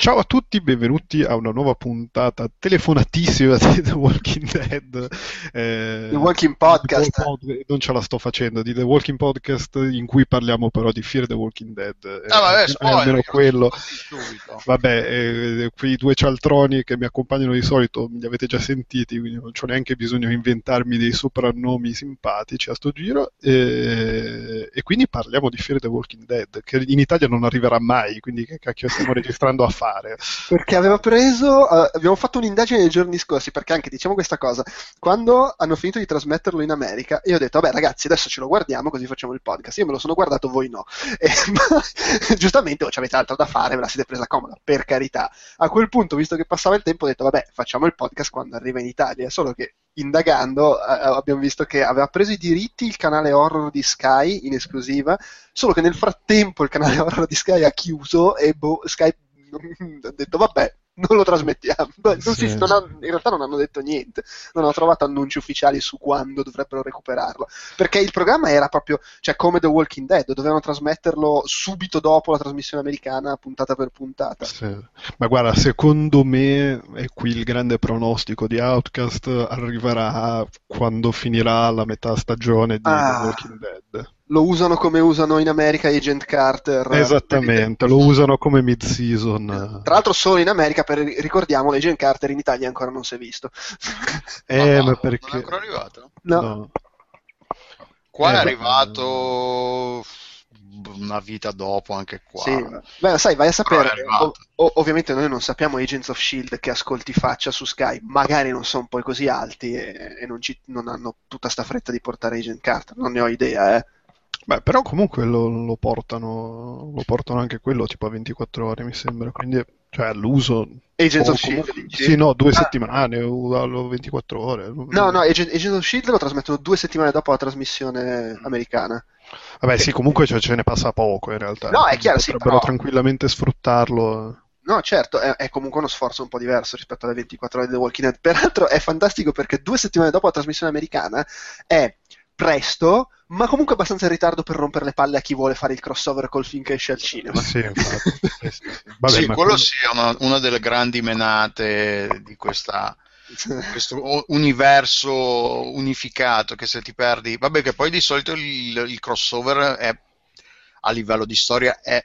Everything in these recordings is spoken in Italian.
Ciao a tutti, benvenuti a una nuova puntata telefonatissima di The Walking Dead. Eh, The Walking Podcast. non ce la sto facendo, di The Walking Podcast in cui parliamo però di Fear the Walking Dead. Ah, vabbè, spoiler, almeno quello. Vabbè, eh, quei due cialtroni che mi accompagnano di solito li avete già sentiti, quindi non c'ho neanche bisogno di inventarmi dei soprannomi simpatici a sto giro. Eh, e quindi parliamo di Fear the Walking Dead, che in Italia non arriverà mai, quindi che cacchio stiamo registrando a fare? Fare. Perché aveva preso, uh, abbiamo fatto un'indagine nei giorni scorsi, perché anche diciamo questa cosa, quando hanno finito di trasmetterlo in America, io ho detto, vabbè ragazzi, adesso ce lo guardiamo così facciamo il podcast. Io me lo sono guardato, voi no. E, giustamente, oh, avete altro da fare, ve la siete presa comoda, per carità. A quel punto, visto che passava il tempo, ho detto, vabbè, facciamo il podcast quando arriva in Italia, solo che indagando eh, abbiamo visto che aveva preso i diritti il canale horror di Sky in esclusiva, solo che nel frattempo il canale horror di Sky ha chiuso e boh, Sky ho detto vabbè, non lo trasmettiamo. Non sì. si, non ha, in realtà non hanno detto niente, non ho trovato annunci ufficiali su quando dovrebbero recuperarlo. Perché il programma era proprio, cioè come The Walking Dead, dovevano trasmetterlo subito dopo la trasmissione americana, puntata per puntata. Sì. Ma guarda, secondo me, e qui il grande pronostico di Outcast, arriverà quando finirà la metà stagione di ah. The Walking Dead lo usano come usano in America Agent Carter. Esattamente, lo usano come mid-season. Tra l'altro solo in America, per, ricordiamo, l'Agent Carter in Italia ancora non si è visto. Eh, ma, ma perché... Non è ancora arrivato? No. no. Qua eh, è arrivato una vita dopo anche qua. Sì. Beh, sai, vai a sapere. O, o, ovviamente noi non sappiamo Agents of Shield che ascolti faccia su Sky, magari non sono poi così alti e, e non, ci, non, hanno tutta sta fretta di portare Agent Carter, non ne ho idea, eh. Beh, però comunque lo, lo, portano, lo portano anche quello tipo a 24 ore, mi sembra. Quindi, cioè, all'uso. Agents of Shield? Sì, no, due ah. settimane, 24 ore. No, no, Agent, Agents of Shield lo trasmettono due settimane dopo la trasmissione americana. Vabbè, sì, comunque cioè, ce ne passa poco in realtà. No, è chiaro, sì. Potrebbero però... tranquillamente sfruttarlo. No, certo, è, è, comunque uno sforzo un po' diverso rispetto alle 24 ore di The Walking Dead. Peraltro è fantastico perché due settimane dopo la trasmissione americana è presto, ma comunque abbastanza in ritardo per rompere le palle a chi vuole fare il crossover col film che esce al cinema. Sì, infatti. sì, sì. Vabbè, sì quello quello... sia una, una, delle grandi menate di questa, questo universo unificato che se ti perdi... Vabbè che poi di solito il, il crossover è, a livello di storia è,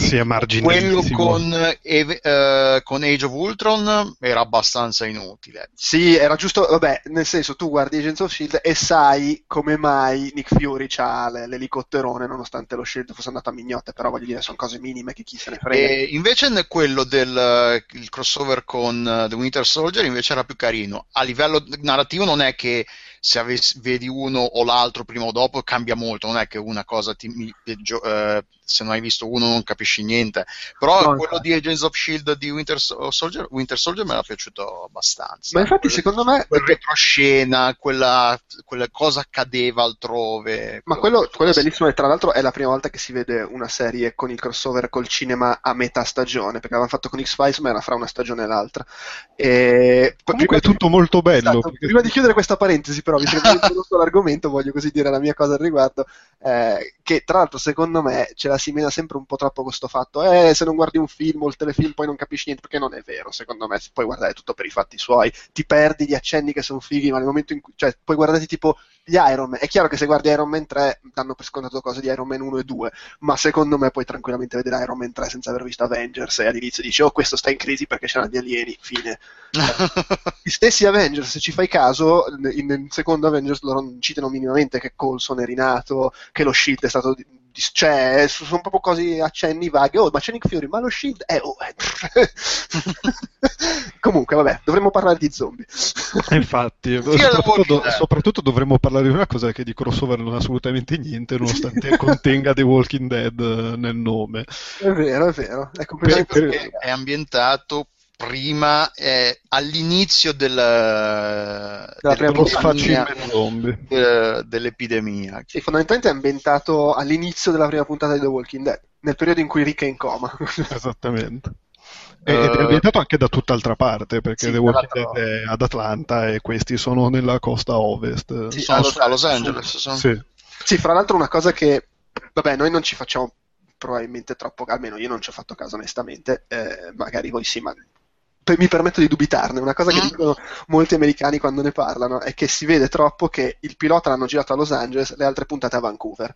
sì, è Quello con, eh, con, Age of Ultron era abbastanza inutile. Sì, era giusto, vabbè, nel senso tu guardi Agents of S.H.I.E.L.D. e sai come mai Nick Fury ha l'elicotterone nonostante lo S.H.I.E.L.D. fosse andato a mignotte, però voglio dire, sono cose minime che chi se ne frega. E invece quello del crossover con uh, The Winter Soldier invece era più carino. A livello narrativo non è che se avessi, vedi uno o l'altro prima o dopo cambia molto, non è che una cosa ti, peggio, eh, se non hai visto uno non capisci niente, però no, quello di Agents of Shield di Winter Soldier, Winter Soldier mi era piaciuto abbastanza. Ma infatti quel, secondo me... Quel retroscena, quella, quella cosa accadeva altrove. Ma quello, quello, è bellissimo e tra l'altro è la prima volta che si vede una serie con il crossover col cinema a metà stagione, perché avevano fatto con X-Files ma era fra una stagione e l'altra. E... Comunque è tutto molto bello. Esatto, perché... Prima di chiudere questa parentesi però, visto che ho introdotto l'argomento, voglio così dire la mia cosa al riguardo, eh, che tra l'altro secondo me ce la si mena sempre un po' troppo questo fatto, eh, se non guardi un film o il telefilm poi non capisci niente, perché non è vero, secondo me, puoi guardare tutto per i fatti suoi, ti perdi gli accenni che sono fighi, ma nel momento in cui, cioè, puoi guardare tipo gli Iron Man, è chiaro che se guardi Iron Man 3 danno per scontato cose di Iron Man 1 e 2, ma secondo me puoi tranquillamente vedere Iron Man 3 senza aver visto Avengers e all'inizio dici, oh questo sta in crisi perché c'erano gli alieni, fine. Gli stessi Avengers, se ci fai caso, in, in secondo Avengers loro non citano minimamente che Colson è rinato, che lo Shield è stato cioè, sono proprio così accenni vaghi. Oh, ma c'è Nick Fury, ma lo Shield è. Oh, eh. Comunque, vabbè, dovremmo parlare di zombie. Infatti, soprattutto, do, soprattutto, dovremmo parlare di una cosa che di crossover non ha assolutamente niente, nonostante contenga The Walking Dead nel nome. È vero, è vero. È, per, per... è ambientato prima, eh, all'inizio del, dell'epidemia, eh, dell'epidemia. Sì, fondamentalmente è ambientato all'inizio della prima puntata di The Walking Dead, nel periodo in cui Rick è in coma. Esattamente. Ed è eh, ambientato anche da tutt'altra parte, perché sì, The Walking Dead è ad Atlanta e questi sono nella costa ovest. Sì, sono a Los, Los Angeles. Sono. Sì. sì, fra l'altro una cosa che, vabbè, noi non ci facciamo probabilmente troppo, almeno io non ci ho fatto caso onestamente, eh, magari voi sì, ma mi permetto di dubitarne. Una cosa che mm. dicono molti americani quando ne parlano è che si vede troppo che il pilota l'hanno girato a Los Angeles, le altre puntate a Vancouver.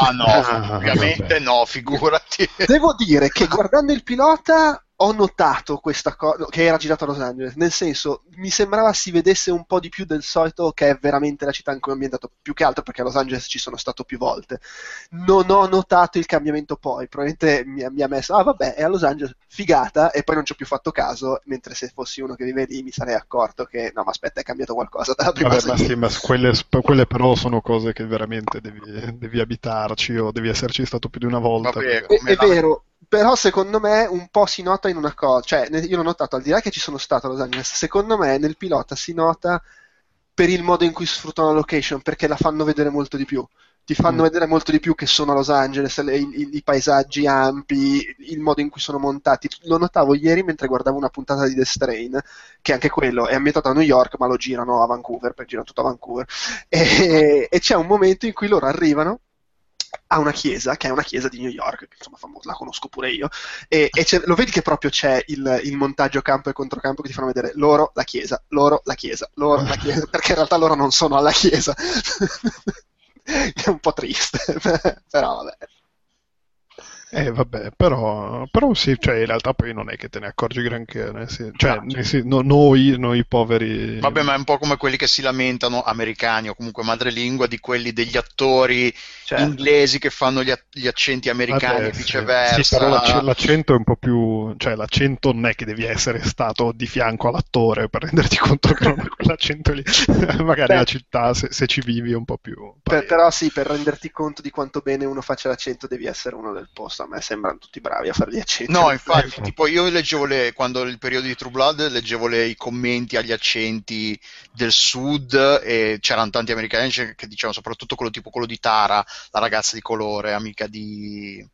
Ah no, ah, ovviamente no, figurati. Devo dire che guardando il pilota ho notato questa cosa che era girato a Los Angeles, nel senso mi sembrava si vedesse un po' di più del solito che è veramente la città in cui ho ambientato, più che altro perché a Los Angeles ci sono stato più volte. Non ho notato il cambiamento poi, probabilmente mi, mi ha messo, ah vabbè, è a Los Angeles, figata, e poi non ci ho più fatto caso, mentre se fossi uno che vive lì mi sarei accorto che no, ma aspetta, è cambiato qualcosa dalla prima Vabbè, ma sì, ma quelle, quelle, però sono cose che veramente devi, devi, abitarci o devi esserci stato più di una volta. Vabbè, è, è vero, però secondo me un po' si nota in una cosa, cioè io l'ho notato al di là che ci sono stato a Los Angeles, secondo me nel pilota si nota per il modo in cui sfruttano la location, perché la fanno vedere molto di più. Ti fanno mm. vedere molto di più che sono a Los Angeles, le, i, i, paesaggi ampi, il modo in cui sono montati. Lo notavo ieri mentre guardavo una puntata di The Strain, che anche quello è ambientato a New York, ma lo girano a Vancouver, per girare tutto a Vancouver. E, e c'è un momento in cui loro arrivano ha una chiesa, che è una chiesa di New York, insomma famosa, la conosco pure io, e, e lo vedi che proprio c'è il, il, montaggio campo e controcampo che ti fanno vedere loro, la chiesa, loro, la chiesa, loro, la chiesa, perché in realtà loro non sono alla chiesa. è un po' triste, però vabbè. Eh vabbè, però, però sì, cioè in realtà poi non è che te ne accorgi granché, né? sì, cioè no, sì, no, noi, noi poveri... Vabbè, ma è un po' come quelli che si lamentano, americani o comunque madrelingua, di quelli degli attori certo. inglesi che fanno gli, gli accenti americani vabbè, e viceversa. Sì, però l'accento è un po' più... cioè l'accento non è che devi essere stato di fianco all'attore per renderti conto che non è quell'accento lì, magari la città se, se, ci vivi è un po' più... Per, però sì, per renderti conto di quanto bene uno faccia l'accento devi essere uno del posto a me sembrano tutti bravi a fare gli accenti. No, infatti, tipo io leggevo le, quando il periodo di True Blood leggevo le, i commenti agli accenti del sud e c'erano tanti americani che dicevano soprattutto quello tipo quello di Tara, la ragazza di colore, amica di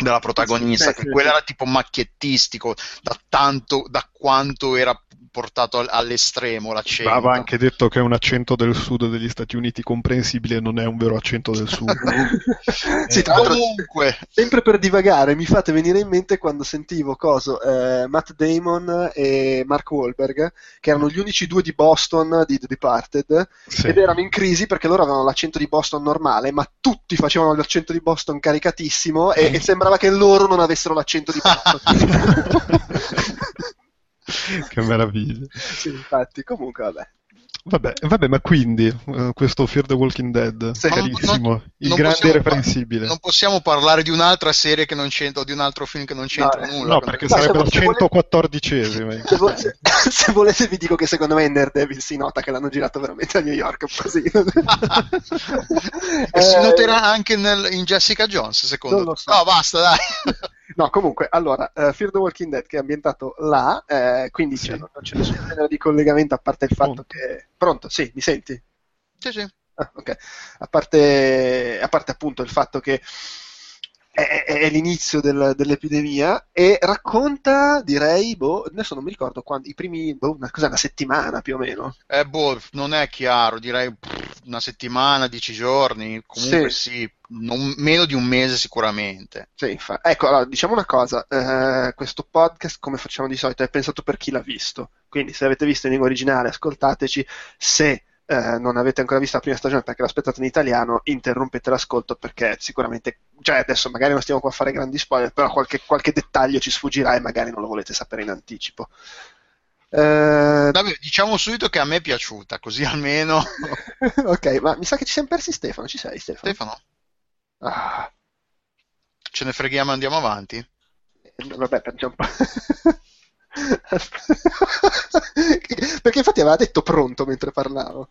della protagonista, sì, che sì, quello sì. era tipo macchiettistico da tanto da quanto era portato all'estremo l'accento. Aveva anche detto che è un accento del sud degli Stati Uniti comprensibile, non è un vero accento del sud. sì, tra l'altro, Comunque. sempre per divagare, mi fate venire in mente quando sentivo coso, eh, Matt Damon e Mark Wahlberg, che erano gli unici due di Boston di The Departed, sì. ed erano in crisi perché loro avevano l'accento di Boston normale, ma tutti facevano l'accento di Boston caricatissimo e, e sembrava che loro non avessero l'accento di Boston. che meraviglia. Sì, infatti, comunque vabbè. Vabbè, vabbè, ma quindi uh, questo Fear the Walking Dead, sì. carissimo, non, il non grande irreprensibile. non possiamo parlare di un'altra serie che non c'entra, o di un altro film che non c'entra no, nulla. No, perché no, sarebbe il 114esimo. Se, vo- se, se, volete vi dico che secondo me in Daredevil si nota che l'hanno girato veramente a New York così. e eh, si noterà anche nel, in Jessica Jones, secondo te? So. No, basta, dai. No, comunque, allora, uh, Fear the Walking Dead che è ambientato là, eh, quindi sì. non c'è nessun genere di collegamento a parte il fatto Pronto. che... Pronto? Sì, mi senti? Sì, sì. Ah, ok. A parte, a parte appunto il fatto che è, è l'inizio del, dell'epidemia e racconta, direi, boh, adesso non mi ricordo quando, i primi, boh, una, una settimana più o meno. Eh, boh, non è chiaro, direi una settimana, dieci giorni, comunque sì, sì non, meno di un mese sicuramente. Sì, fa, ecco, allora, diciamo una cosa, eh, questo podcast, come facciamo di solito, è pensato per chi l'ha visto, quindi se l'avete visto in lingua originale ascoltateci, se eh, non avete ancora visto la prima stagione perché l'aspettate in italiano, interrompete l'ascolto perché sicuramente, cioè adesso magari non stiamo qua a fare grandi spoiler, però qualche, qualche dettaglio ci sfuggirà e magari non lo volete sapere in anticipo. Eh... Vabbè, diciamo subito che a me è piaciuta, così almeno. ok, ma mi sa che ci siamo persi Stefano, ci sei Stefano? Stefano? Ah. Ce ne freghiamo e andiamo avanti? Eh, vabbè, per un po'. Perché infatti aveva detto pronto mentre parlavo.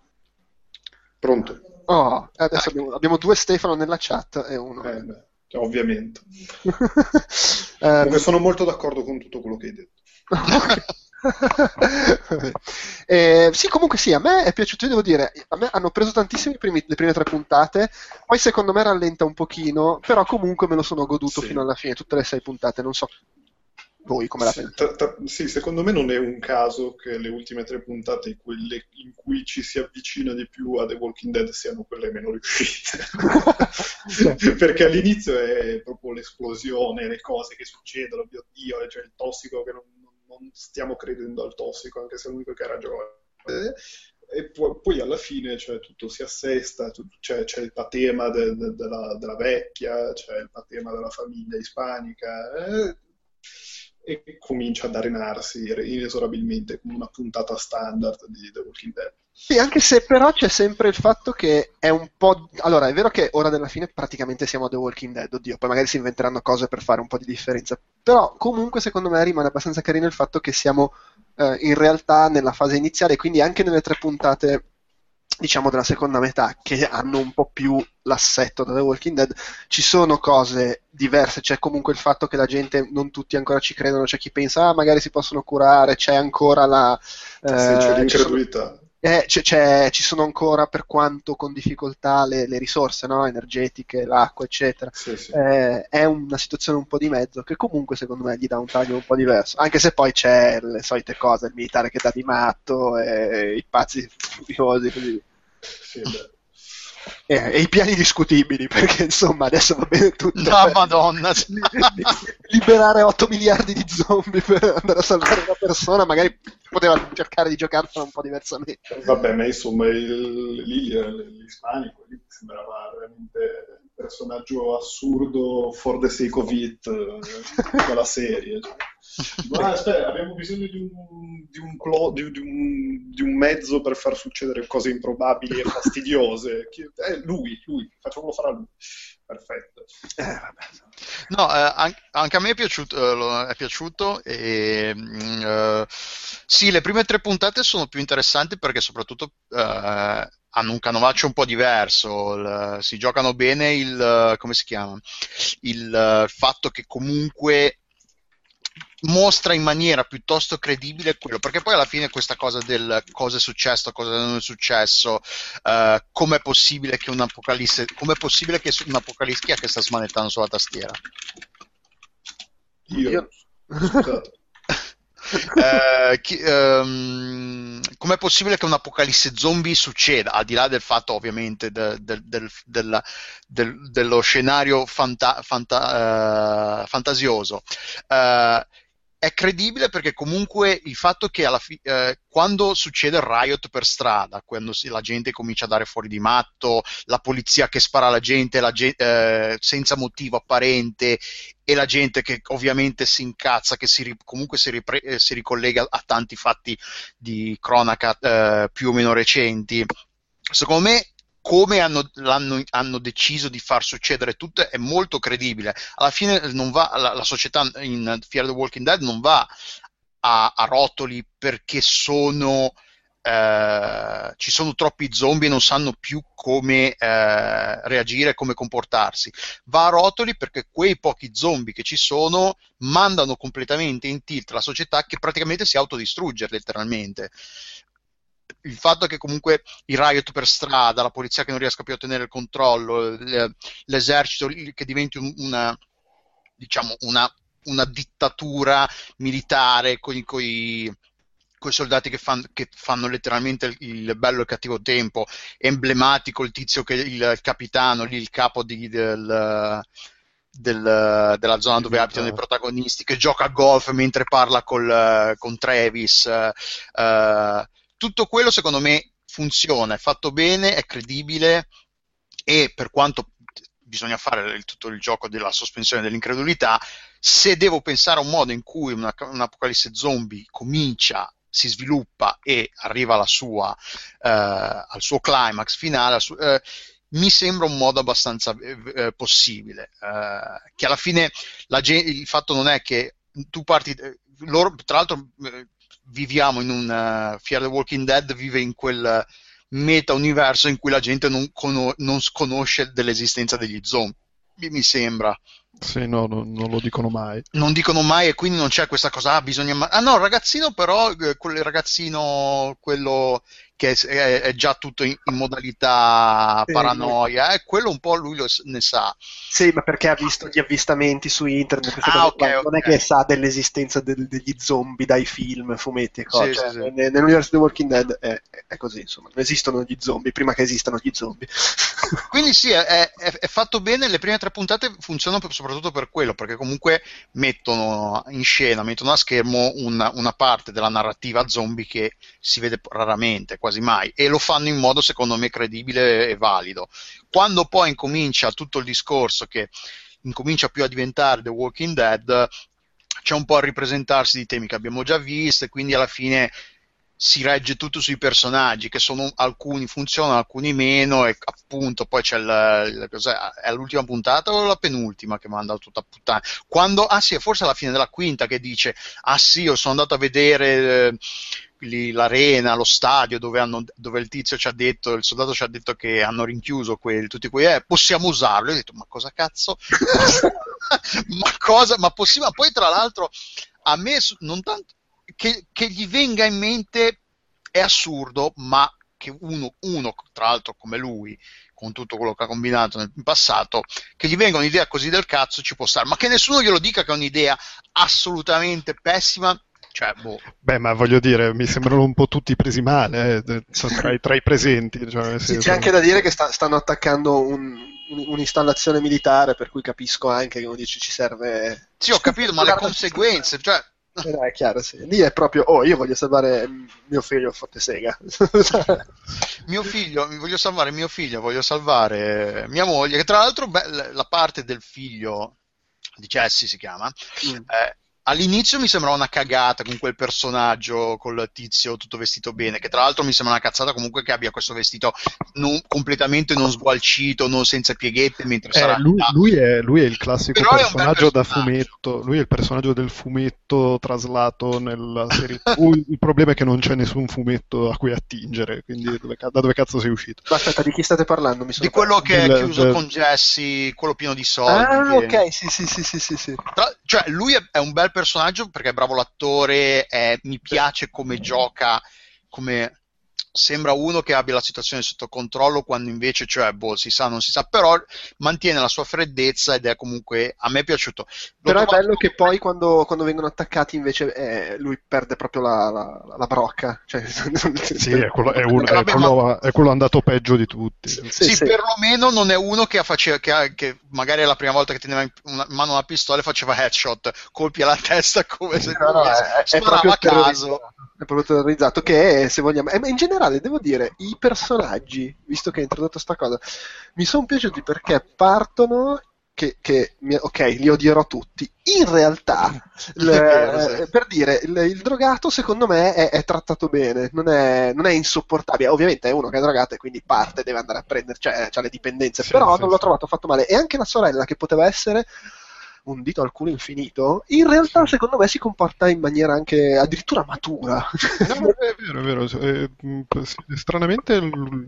Pronto. Oh, adesso abbiamo, abbiamo, due Stefano nella chat e uno. Eh beh, ovviamente. um, sono molto d'accordo con tutto quello che hai detto. eh, sì, comunque sì, a me è piaciuto, io devo dire, a me hanno preso tantissimo primi, le prime tre puntate, poi secondo me rallenta un pochino, però comunque me lo sono goduto sì. fino alla fine, tutte le sei puntate, non so voi come la sì, tra, tra, sì, secondo me non è un caso che le ultime tre puntate, quelle in cui ci si avvicina di più a The Walking Dead, siano quelle meno riuscite. Perché all'inizio è proprio l'esplosione, le cose che succedono, mio Dio, cioè il tossico che non, non stiamo credendo al tossico, anche se è l'unico che ha ragione. E poi, poi alla fine cioè, tutto si assesta, tutto, cioè, c'è il patema de, de, della, della, vecchia, c'è il patema della famiglia ispanica. Eh, e comincia ad arenarsi inesorabilmente come una puntata standard di The Walking Dead. Sì, anche se però c'è sempre il fatto che è un po'. Allora, è vero che ora della fine praticamente siamo a The Walking Dead, oddio, poi magari si inventeranno cose per fare un po' di differenza. Però comunque secondo me rimane abbastanza carino il fatto che siamo eh, in realtà nella fase iniziale, quindi anche nelle tre puntate diciamo della seconda metà che hanno un po' più l'assetto da The Walking Dead ci sono cose diverse c'è comunque il fatto che la gente non tutti ancora ci credono c'è chi pensa ah magari si possono curare c'è ancora la eh, sì, c'è l'incredulità eh, c'è, c'è, ci sono ancora, per quanto con difficoltà, le, le risorse no? energetiche, l'acqua, eccetera. Sì, sì. Eh, è una situazione un po' di mezzo che comunque secondo me gli dà un taglio un po' diverso. Anche se poi c'è le solite cose, il militare che dà di matto, e i pazzi furiosi, così. Sì, e, e, i piani discutibili, perché insomma adesso va bene tutto. No, madonna! liberare 8 miliardi di zombie per andare a salvare una persona, magari poteva cercare di giocarsela un po' diversamente. Vabbè, ma insomma, il, lì l'ispanico lì sembrava veramente personaggio assurdo for the sake of it eh, della serie. Cioè. Ma aspetta, abbiamo bisogno di un, di, un clo- di, un, di un, mezzo per far succedere cose improbabili e fastidiose. Eh, lui, lui, facciamolo fare a lui. Perfetto. Eh, no, eh, anche a me è piaciuto, eh, è piaciuto e, uh, sì, le prime tre puntate sono più interessanti perché soprattutto hanno un canovaccio un po' diverso, il, si giocano bene il, come si chiama, il fatto che comunque mostra in maniera piuttosto credibile quello, perché poi alla fine questa cosa del cosa è successo, cosa non è successo, uh, com'è possibile che un'apocalisse, com'è possibile che un'apocalisse, chi è che sta smanettando sulla tastiera? Io. Io. Uh, chi, um, com'è possibile che un'apocalisse zombie succeda al di là del fatto ovviamente de, de, de, del, del, dello scenario fanta, fanta, uh, fantasioso? Uh, è credibile perché comunque il fatto che fi- eh, quando succede il riot per strada, quando la gente comincia a dare fuori di matto, la polizia che spara alla gente, la ge- eh, senza motivo apparente e la gente che ovviamente si incazza, che si ri- comunque si, ripre- eh, si, ricollega a tanti fatti di cronaca eh, più o meno recenti, secondo me come hanno, hanno, deciso di far succedere tutto è molto credibile. Alla fine va, la, la, società in Fear the Walking Dead non va a, a rotoli perché sono, eh, ci sono troppi zombie e non sanno più come eh, reagire, come comportarsi. Va a rotoli perché quei pochi zombie che ci sono mandano completamente in tilt la società che praticamente si autodistrugge letteralmente il fatto che comunque il riot per strada, la polizia che non riesca più a ottenere il controllo, l'esercito che diventi una, diciamo, una, una dittatura militare con i soldati che, fan, che, fanno letteralmente il, il, bello e il cattivo tempo, emblematico il tizio che il, il capitano, lì il capo di, del, del, della zona dove abitano i protagonisti, che gioca a golf mentre parla col, con Travis. Uh, tutto quello secondo me funziona, è fatto bene, è credibile e per quanto bisogna fare il, tutto il gioco della sospensione dell'incredulità, se devo pensare a un modo in cui una, un'apocalisse zombie comincia si sviluppa e arriva sua, eh, al suo climax finale, su, eh, mi sembra un modo abbastanza eh, eh possibile. Eh, che alla fine gente, il fatto non è che tu parti, eh, loro, tra l'altro viviamo in un uh, Fear the Walking Dead vive in quel meta universo in cui la gente non, con- non conosce dell'esistenza degli zombie mi sembra sì, no, no, non lo dicono mai. Non dicono mai e quindi non c'è questa cosa, ah, bisogna... Ah no, il ragazzino però, eh, quel ragazzino, quello che è, è già tutto in, in modalità paranoia, eh, quello un po' lui lo, ne sa. Sì, ma perché ha visto gli avvistamenti su internet, ah, okay, non okay. è che sa dell'esistenza del, degli zombie dai film, fumetti e cose. Sì, cioè, sì, sì. Nell'universo di Walking Dead è, è, così, insomma, non esistono gli zombie prima che esistano gli zombie. Quindi sì, è, è, fatto bene, le prime tre puntate funzionano soprattutto per quello, perché comunque mettono in scena, mettono a schermo una, una parte della narrativa zombie che si vede raramente, quasi mai, e lo fanno in modo secondo me credibile e valido. Quando poi incomincia tutto il discorso che incomincia più a diventare The Walking Dead, c'è un po' a ripresentarsi di temi che abbiamo già visto e quindi alla fine si regge tutto sui personaggi, che sono alcuni funzionano, alcuni meno, e appunto poi c'è il è l'ultima puntata o la penultima che manda tutta puttana. Quando, ah sì, forse alla fine della quinta che dice, ah sì, io sono andato a vedere eh, lì, l'arena, lo stadio dove, hanno, dove, il tizio ci ha detto, il soldato ci ha detto che hanno rinchiuso quel, tutti quei, eh, possiamo usarlo. Io ho detto, ma cosa cazzo? ma cosa? Ma possiamo? Poi tra l'altro a me non tanto che, che, gli venga in mente è assurdo, ma che uno, uno, tra l'altro come lui, con tutto quello che ha combinato nel passato, che gli venga un'idea così del cazzo ci può stare, ma che nessuno glielo dica che è un'idea assolutamente pessima. Cioè, boh. Beh, ma voglio dire, mi sembrano un po' tutti presi male eh, tra, i, tra, i, presenti. Cioè, sì, c'è anche da dire che sta, stanno attaccando un, un'installazione militare, per cui capisco anche che uno dice ci serve. Sì, ho capito, ma le conseguenze, cioè eh, è chiaro, sì. Lì è proprio, oh, io voglio salvare mio figlio forte sega. mio figlio, voglio salvare mio figlio, voglio salvare mia moglie, che tra l'altro beh, la parte del figlio di Jesse si chiama, mm. eh, all'inizio mi sembrava una cagata con quel personaggio, col tizio tutto vestito bene, che tra l'altro mi sembra una cazzata comunque che abbia questo vestito non, completamente non sgualcito, non senza pieghette, mentre eh, sarà... Lui, lui, è, lui, è, il classico personaggio, personaggio, da fumetto, lui è il personaggio del fumetto traslato nella serie il problema è che non c'è nessun fumetto a cui attingere, quindi dove, da dove cazzo sei uscito? Aspetta, di chi state parlando? di quello che del, è chiuso del... con Jesse, quello pieno di soldi. Ah, che... ok, sì, sì, sì, sì, sì. Tra... Cioè, lui è, è un bel personaggio perché è bravo l'attore, è, mi piace come gioca, come sembra uno che abbia la situazione sotto controllo quando invece, cioè, boh, si sa, non si sa, però mantiene la sua freddezza ed è comunque, a me è piaciuto. L'ho però trovato... è bello che poi quando, quando vengono attaccati invece eh, lui perde proprio la, la, la brocca. Cioè... sì, è quello, è, un, è, quello, è quello, andato peggio di tutti. Sì, sì, sì. perlomeno non è uno che, faceva, che, che magari è la prima volta che teneva in mano una pistola e faceva headshot, colpi alla testa come se no, no, è, sparava a caso è proprio terrorizzato che se vogliamo ma in generale devo dire i personaggi visto che hai introdotto sta cosa mi sono piaciuti perché partono che, che, ok, li odierò tutti. In realtà, le, per dire, il, il, drogato secondo me è, è trattato bene, non è, non è, insopportabile. Ovviamente è uno che è drogato e quindi parte, deve andare a prendere, cioè ha le dipendenze, sì, però sì, non l'ho trovato fatto male. E anche la sorella, che poteva essere un dito al culo infinito, in realtà secondo me si comporta in maniera anche addirittura matura. No, è vero, è vero. Eh, stranamente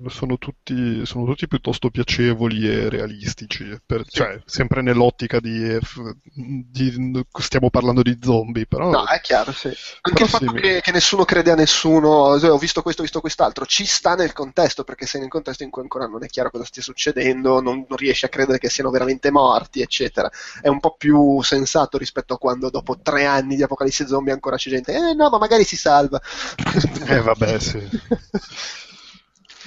sono tutti, sono tutti, piuttosto piacevoli e realistici, per, sì. cioè sempre nell'ottica di, di, stiamo parlando di zombie, però... No, è chiaro, sì. Anche il fatto sì, che, che, nessuno crede a nessuno, ho visto questo, ho visto quest'altro, ci sta nel contesto, perché sei nel contesto in cui ancora non è chiaro cosa stia succedendo, non, non riesci a credere che siano veramente morti, eccetera. È un po' più sensato rispetto a quando dopo tre anni di apocalisse zombie ancora c'è gente, eh no, ma magari si salva. Eh vabbè, sì.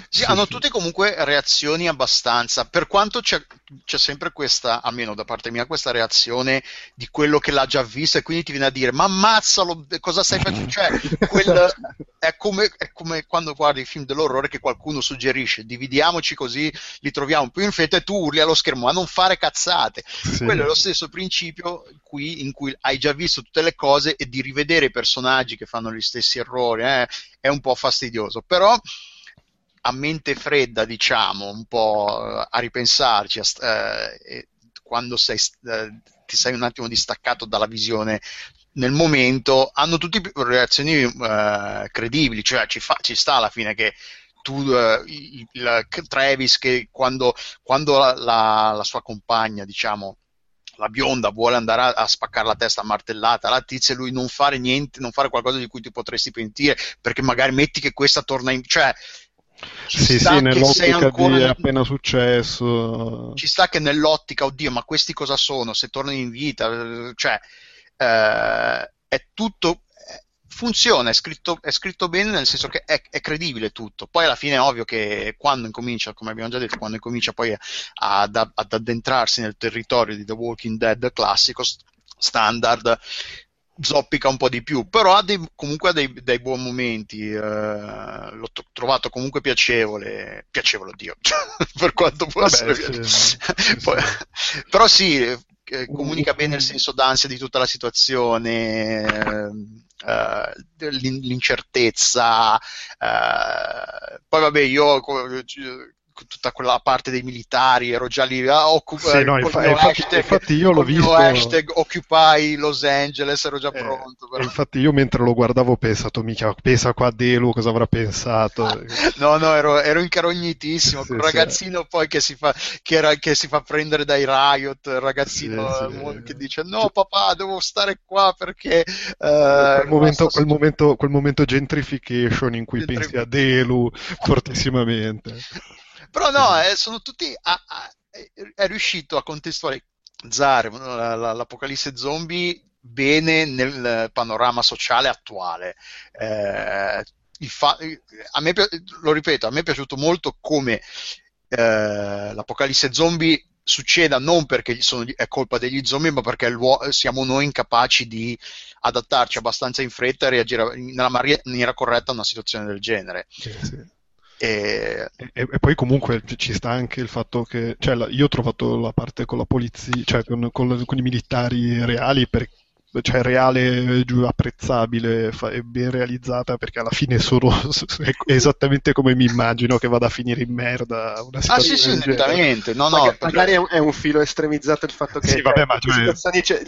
Sì, hanno tutte comunque reazioni abbastanza, per quanto c'è, c'è, sempre questa, almeno da parte mia, questa reazione di quello che l'ha già visto e quindi ti viene a dire ma ammazzalo, cosa stai facendo? Cioè, quel, è, come, è, come, quando guardi i film dell'orrore che qualcuno suggerisce, dividiamoci così li troviamo più in fretta e tu urli allo schermo, ma non fare cazzate. Sì. Quello è lo stesso principio qui in cui hai già visto tutte le cose e di rivedere i personaggi che fanno gli stessi errori eh, è un po' fastidioso, però a mente fredda, diciamo, un po' eh, a ripensarci, eh, quando sei, eh, ti sei un attimo distaccato dalla visione nel momento, hanno tutte reazioni eh, credibili, cioè ci, fa, ci, sta alla fine che tu, uh, il, il, Travis che quando, quando la, la, la, sua compagna, diciamo, la bionda vuole andare a, a, spaccare la testa a martellata alla tizia lui non fare niente, non fare qualcosa di cui ti potresti pentire, perché magari metti che questa torna in... cioè sì, sì, nell'ottica di è appena successo. Ci sta che nell'ottica, oddio, ma questi cosa sono? Se tornano in vita, cioè, eh, è tutto funziona, è scritto, è scritto, bene nel senso che è, è, credibile tutto. Poi alla fine è ovvio che quando incomincia, come abbiamo già detto, quando incomincia poi ad, ad addentrarsi nel territorio di The Walking Dead classico, standard, zoppica un po' di più, però ha dei, comunque ha dei, dei buoni momenti. Eh, l'ho t- trovato comunque piacevole, piacevole, oddio, per quanto può Vabbè, essere. Sì, Poi, sì. Però sì, comunica bene il senso d'ansia di tutta la situazione, eh, l'incertezza. Eh, poi vabbè, io tutta quella parte dei militari, ero già lì a occupare sì, no, infa- infatti, hashtag, infatti, io l'ho visto hashtag Occupy Los Angeles, ero già eh, pronto. Però. Infatti io mentre lo guardavo ho pensato, mica, pensa qua Delu cosa avrà pensato. no, no, ero, ero incarognitissimo, sì, ragazzino sì. poi che si, fa, che, era, che si, fa, prendere dai riot, il ragazzino che dice no papà devo stare qua perché... Uh, quel, momento, quel, momento, quel momento gentrification in cui Gentrif- pensi a Delu fortissimamente. Però no, eh, sono tutti... A, a, è riuscito a contestualizzare la, l'apocalisse zombie bene nel panorama sociale attuale. Eh, fa- a me, lo ripeto, a me è piaciuto molto come eh, l'apocalisse zombie succeda non perché sono, è colpa degli zombie, ma perché siamo noi incapaci di adattarci abbastanza in fretta e reagire nella maniera corretta a una situazione del genere. Sì, sì. E... E, e, poi comunque ci sta anche il fatto che, cioè, io ho trovato la parte con la polizia, cioè con, con, con i militari reali per, cioè reale, apprezzabile e ben realizzata perché alla fine sono è esattamente come mi immagino che vada a finire in merda una ah sì sì nettamente no, no, magari, magari è, un, è, un, filo estremizzato il fatto che sì, vabbè, ma cioè... cioè,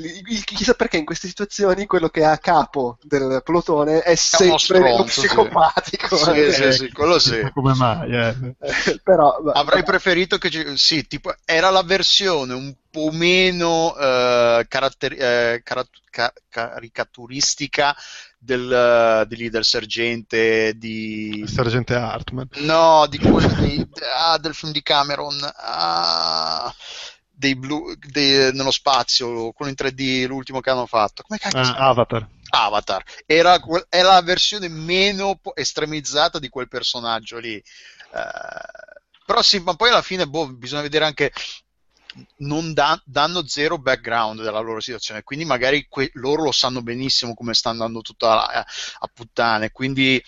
chissà perché in queste situazioni quello che è a capo del plotone è, è sempre lo psicopatico. Sì, eh. sì, sì, quello sì. Come mai eh. Però, avrei preferito che ci... sì tipo era la versione un po' meno uh, caratter- uh, carat- ca- caricaturistica del, di del sergente di sergente Hartman. No di quelli ah, del film di Cameron. Ah, dei blu, dei, nello spazio quello in 3D l'ultimo che hanno fatto. Come cacchio ah, Avatar. Avatar. Era, è la versione meno estremizzata di quel personaggio lì. Uh, però sì, ma poi alla fine boh, bisogna vedere anche non da, danno zero background della loro situazione, quindi magari que- loro lo sanno benissimo come sta andando tutta a, a puttane, quindi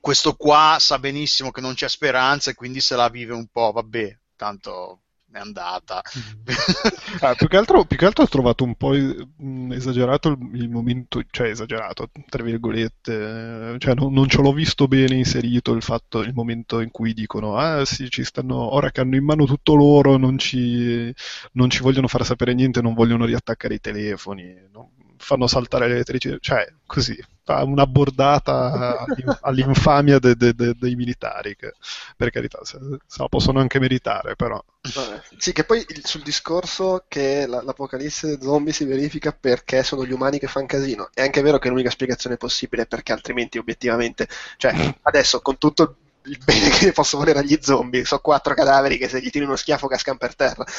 questo qua sa benissimo che non c'è speranza e quindi se la vive un po', vabbè, tanto è andata. ah, più, che altro, più, che altro, ho trovato un po' esagerato il, il momento, cioè esagerato, tra virgolette, cioè non, non, ce l'ho visto bene inserito il fatto, il momento in cui dicono, ah sì, ci stanno, ora che hanno in mano tutto loro, non ci, non ci vogliono far sapere niente, non vogliono riattaccare i telefoni, no? fanno saltare le elettricità, cioè così, una bordata all'infamia de, de, de, dei militari, che per carità se, se la possono anche meritare, però. Sì, che poi sul discorso che la, l'apocalisse zombie si verifica perché sono gli umani che fanno casino, è anche vero che l'unica spiegazione possibile è perché altrimenti obiettivamente, cioè adesso con tutto il il bene che ne posso volere agli zombie. So quattro cadaveri che se gli tiri uno schiaffo cascano per terra.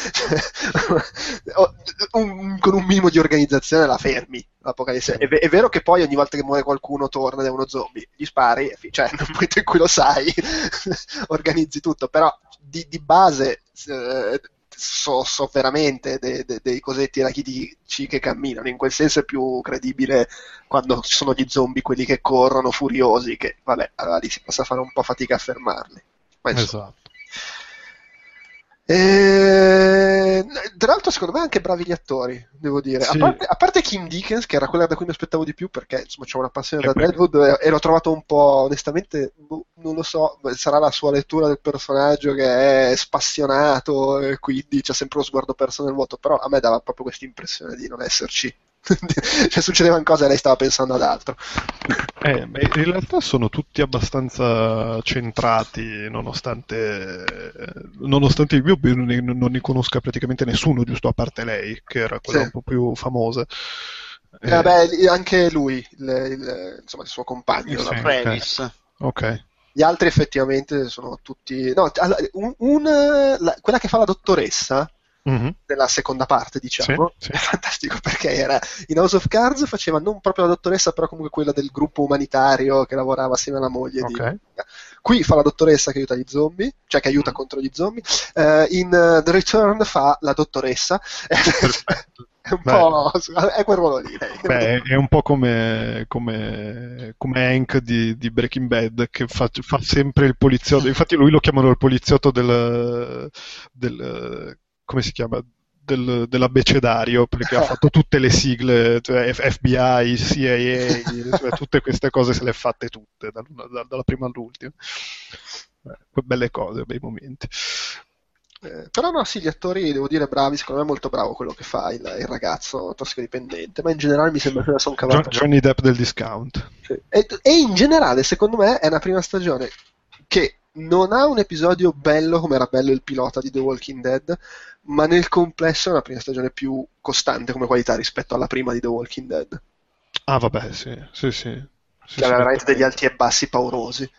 un, con un minimo di organizzazione la fermi. L'apocalisse. È, è, vero che poi ogni volta che muore qualcuno torna ed è uno zombie, gli spari, cioè nel momento in cui lo sai, organizzi tutto, però di, di base eh, so, so veramente de, de, dei cosetti rachitici che camminano, in quel senso è più credibile quando ci sono gli zombie, quelli che corrono furiosi, che vabbè, allora lì si possa fare un po' fatica a fermarli. Ma, esatto. E... Tra l'altro, secondo me, anche bravi gli attori, devo dire. Sì. A, parte, a, parte, Kim Dickens, che era quella da cui mi aspettavo di più, perché insomma c'è una passione da Deadwood e, l'ho trovato un po', onestamente, boh, non lo so, sarà la sua lettura del personaggio che è spassionato e quindi c'è sempre lo sguardo perso nel vuoto, però a me dava proprio questa impressione di non esserci cioè succedevano cose e lei stava pensando ad altro. Eh, in realtà sono tutti abbastanza centrati, nonostante, nonostante io non ne, non ne conosca praticamente nessuno, giusto a parte lei, che era quella sì. un po' più famosa. Eh, vabbè, anche lui, il, il, insomma, il suo compagno, sì, Travis. Ok. ok. Gli altri effettivamente sono tutti... No, un, un, la, quella che fa la dottoressa, mm-hmm. della seconda parte, diciamo, sì, sì. è fantastico perché era in House of Cards faceva non proprio la dottoressa, però comunque quella del gruppo umanitario che lavorava assieme alla moglie. Okay. Di... Qui fa la dottoressa che aiuta gli zombie, cioè che aiuta mm. contro gli zombie. Uh, in uh, The Return fa la dottoressa. Perfetto è un Beh, po' è quel ruolo lì. Beh, è un po' come, come, come Hank di, di, Breaking Bad che fa, fa, sempre il poliziotto. Infatti, lui lo chiamano il poliziotto del, del come si chiama? Del, dell'abbecedario perché ha fatto tutte le sigle, cioè FBI, CIA, cioè tutte queste cose se le ha fatte tutte, dalla, dalla prima all'ultima. Beh, belle cose, bei momenti. Eh, però no, sì, gli attori, devo dire, bravi, secondo me è molto bravo quello che fa il, il ragazzo tossicodipendente, ma in generale mi sembra che la sono cavata. Johnny Depp del discount. Sì. E, e, in generale, secondo me, è una prima stagione che non ha un episodio bello come era bello il pilota di The Walking Dead, ma nel complesso è una prima stagione più costante come qualità rispetto alla prima di The Walking Dead. Ah, vabbè, sì, sì, sì. sì che aveva veramente degli alti e bassi paurosi.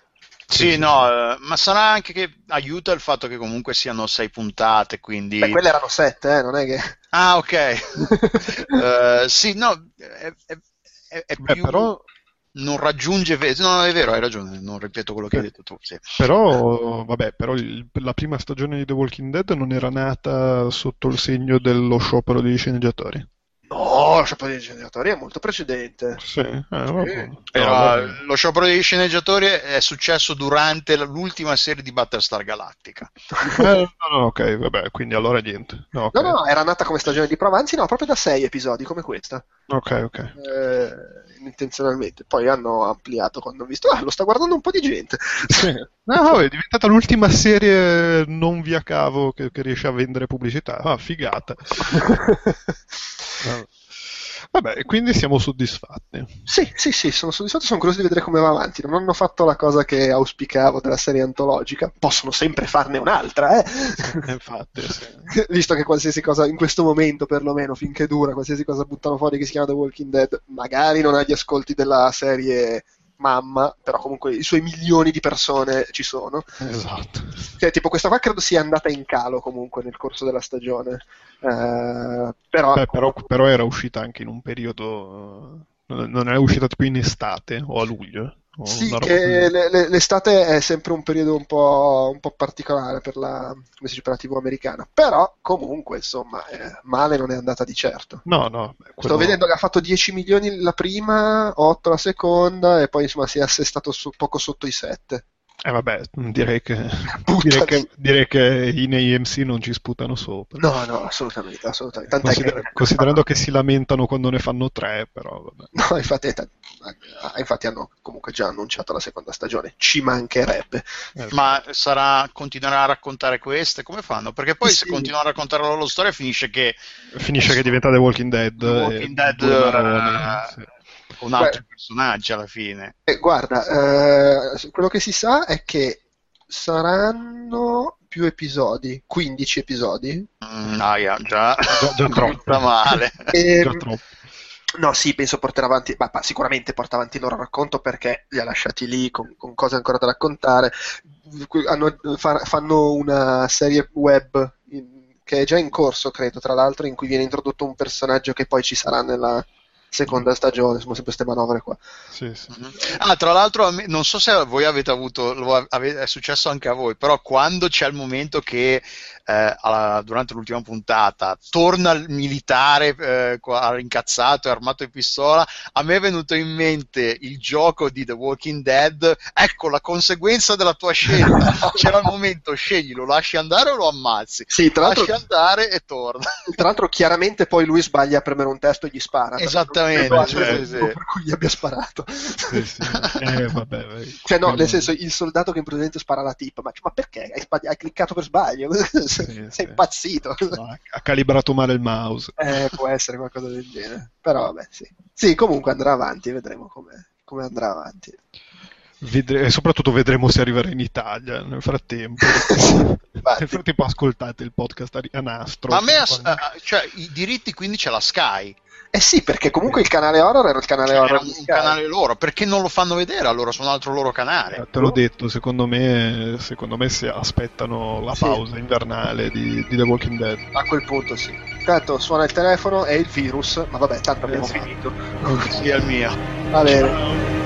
Sì, no, eh, ma sarà anche che aiuta il fatto che comunque siano sei puntate, quindi... Beh, quelle erano sette, eh, non è che... Ah, ok. uh, sì, no, è, è, è Beh, più... però non raggiunge. No, è vero, hai ragione, non ripeto quello che hai detto tu. Sì. Però, vabbè, però il, la prima stagione di The Walking Dead non era nata sotto il segno dello sciopero dei sceneggiatori. No, lo sciopero dei sceneggiatori è molto precedente. Sì, eh, sì. Era, lo sciopero dei sceneggiatori è successo durante l'ultima serie di Battlestar Galactica. eh, no, no, ok, vabbè, quindi allora niente. No, okay. no, no, era nata come stagione di prova, anzi no, proprio da sei episodi come questa. Ok, ok. Eh, intenzionalmente. Poi hanno ampliato quando hanno visto, ah, lo sta guardando un po' di gente. Sì. No, è diventata l'ultima serie non via cavo che, che riesce a vendere pubblicità. Ah, figata. Vabbè, quindi siamo soddisfatti. Sì, sì, sì, sono soddisfatto, sono curioso di vedere come va avanti. Non hanno fatto la cosa che auspicavo della serie antologica, possono sempre farne un'altra, eh? Infatti, sì. Visto che qualsiasi cosa, in questo momento perlomeno, finché dura, qualsiasi cosa buttano fuori che si chiama The Walking Dead, magari non ha gli ascolti della serie mamma, però comunque i suoi milioni di persone ci sono. Esatto. Cioè, tipo questa qua credo sia andata in calo comunque nel corso della stagione. Eh, però, Beh, però, però, era uscita anche in un periodo... Non è uscita tipo in estate o a luglio? Sì, che l'estate è sempre un periodo un po', un po particolare per la, dice, per la, TV americana, però comunque insomma eh, male non è andata di certo. No, no. Quello... Sto vedendo che ha fatto 10 milioni la prima, 8 la seconda e poi insomma si è assestato su, poco sotto i 7. Eh vabbè, direi che, direi che, direi che, in AMC non ci sputano sopra. No, no, assolutamente, assolutamente. Consider- che... Considerando che si lamentano quando ne fanno tre, però vabbè. No, infatti, t- eh, infatti, hanno comunque già annunciato la seconda stagione, ci mancherebbe. Eh, Ma sarà, continuerà a raccontare queste? Come fanno? Perché poi sì. se continuano a raccontare la loro storia finisce che... Finisce che diventa The Walking Dead. The Walking Dead... Uh, sì con altri Beh, personaggi alla fine. Eh, guarda, eh, quello che si sa è che saranno più episodi, 15 episodi. Mm, ah, yeah, già, già, già troppo male. E, già troppo. No, sì, penso porterà avanti, ma, ma, sicuramente porta avanti il loro racconto perché li ha lasciati lì con, con cose ancora da raccontare. Hanno, fa, fanno una serie web in, che è già in corso, credo, tra l'altro, in cui viene introdotto un personaggio che poi ci sarà nella, seconda stagione, sono sempre queste manovre qua. Sì, sì. Mm-hmm. Ah, tra l'altro, non so se voi avete avuto, è successo anche a voi, però quando c'è il momento che eh, alla, durante l'ultima puntata torna il militare eh, incazzato e armato di pistola, a me è venuto in mente il gioco di The Walking Dead, ecco la conseguenza della tua scelta, c'era il momento, scegli, lo lasci andare o lo ammazzi? Sì, tra lasci andare e torna. Tra l'altro chiaramente poi lui sbaglia a premere un testo e gli spara. Esattamente. Cioè, sì. Per cui gli abbia sparato. Sì, sì. Eh, vabbè, cioè no, nel senso il soldato che in presente spara la tipa, ma, ma perché? Hai, hai cliccato per sbaglio? Sei sì. impazzito. No, ha calibrato male il mouse. Eh, può essere qualcosa del genere. Però vabbè, sì. Sì, comunque andrà avanti, vedremo come, come andrà avanti. Vedre- e soprattutto vedremo se arriverà in Italia nel frattempo. nel frattempo ascoltate il podcast a nastro. Ma a me, as- cioè, i diritti quindi c'è la Sky. Eh sì, perché comunque il canale horror era il canale cioè, horror. Era un canale loro, perché non lo fanno vedere allora su un altro loro canale? Eh, te l'ho detto, secondo me, secondo me si aspettano la pausa sì. invernale di, di, The Walking Dead. A quel punto sì. Tanto suona il telefono e il virus, ma vabbè, tanto abbiamo esatto. finito. Sì, è il mio. Va bene.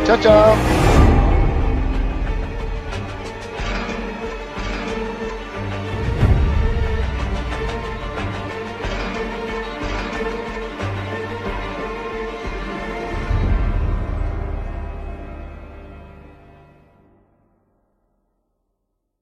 ciao. ciao. ciao.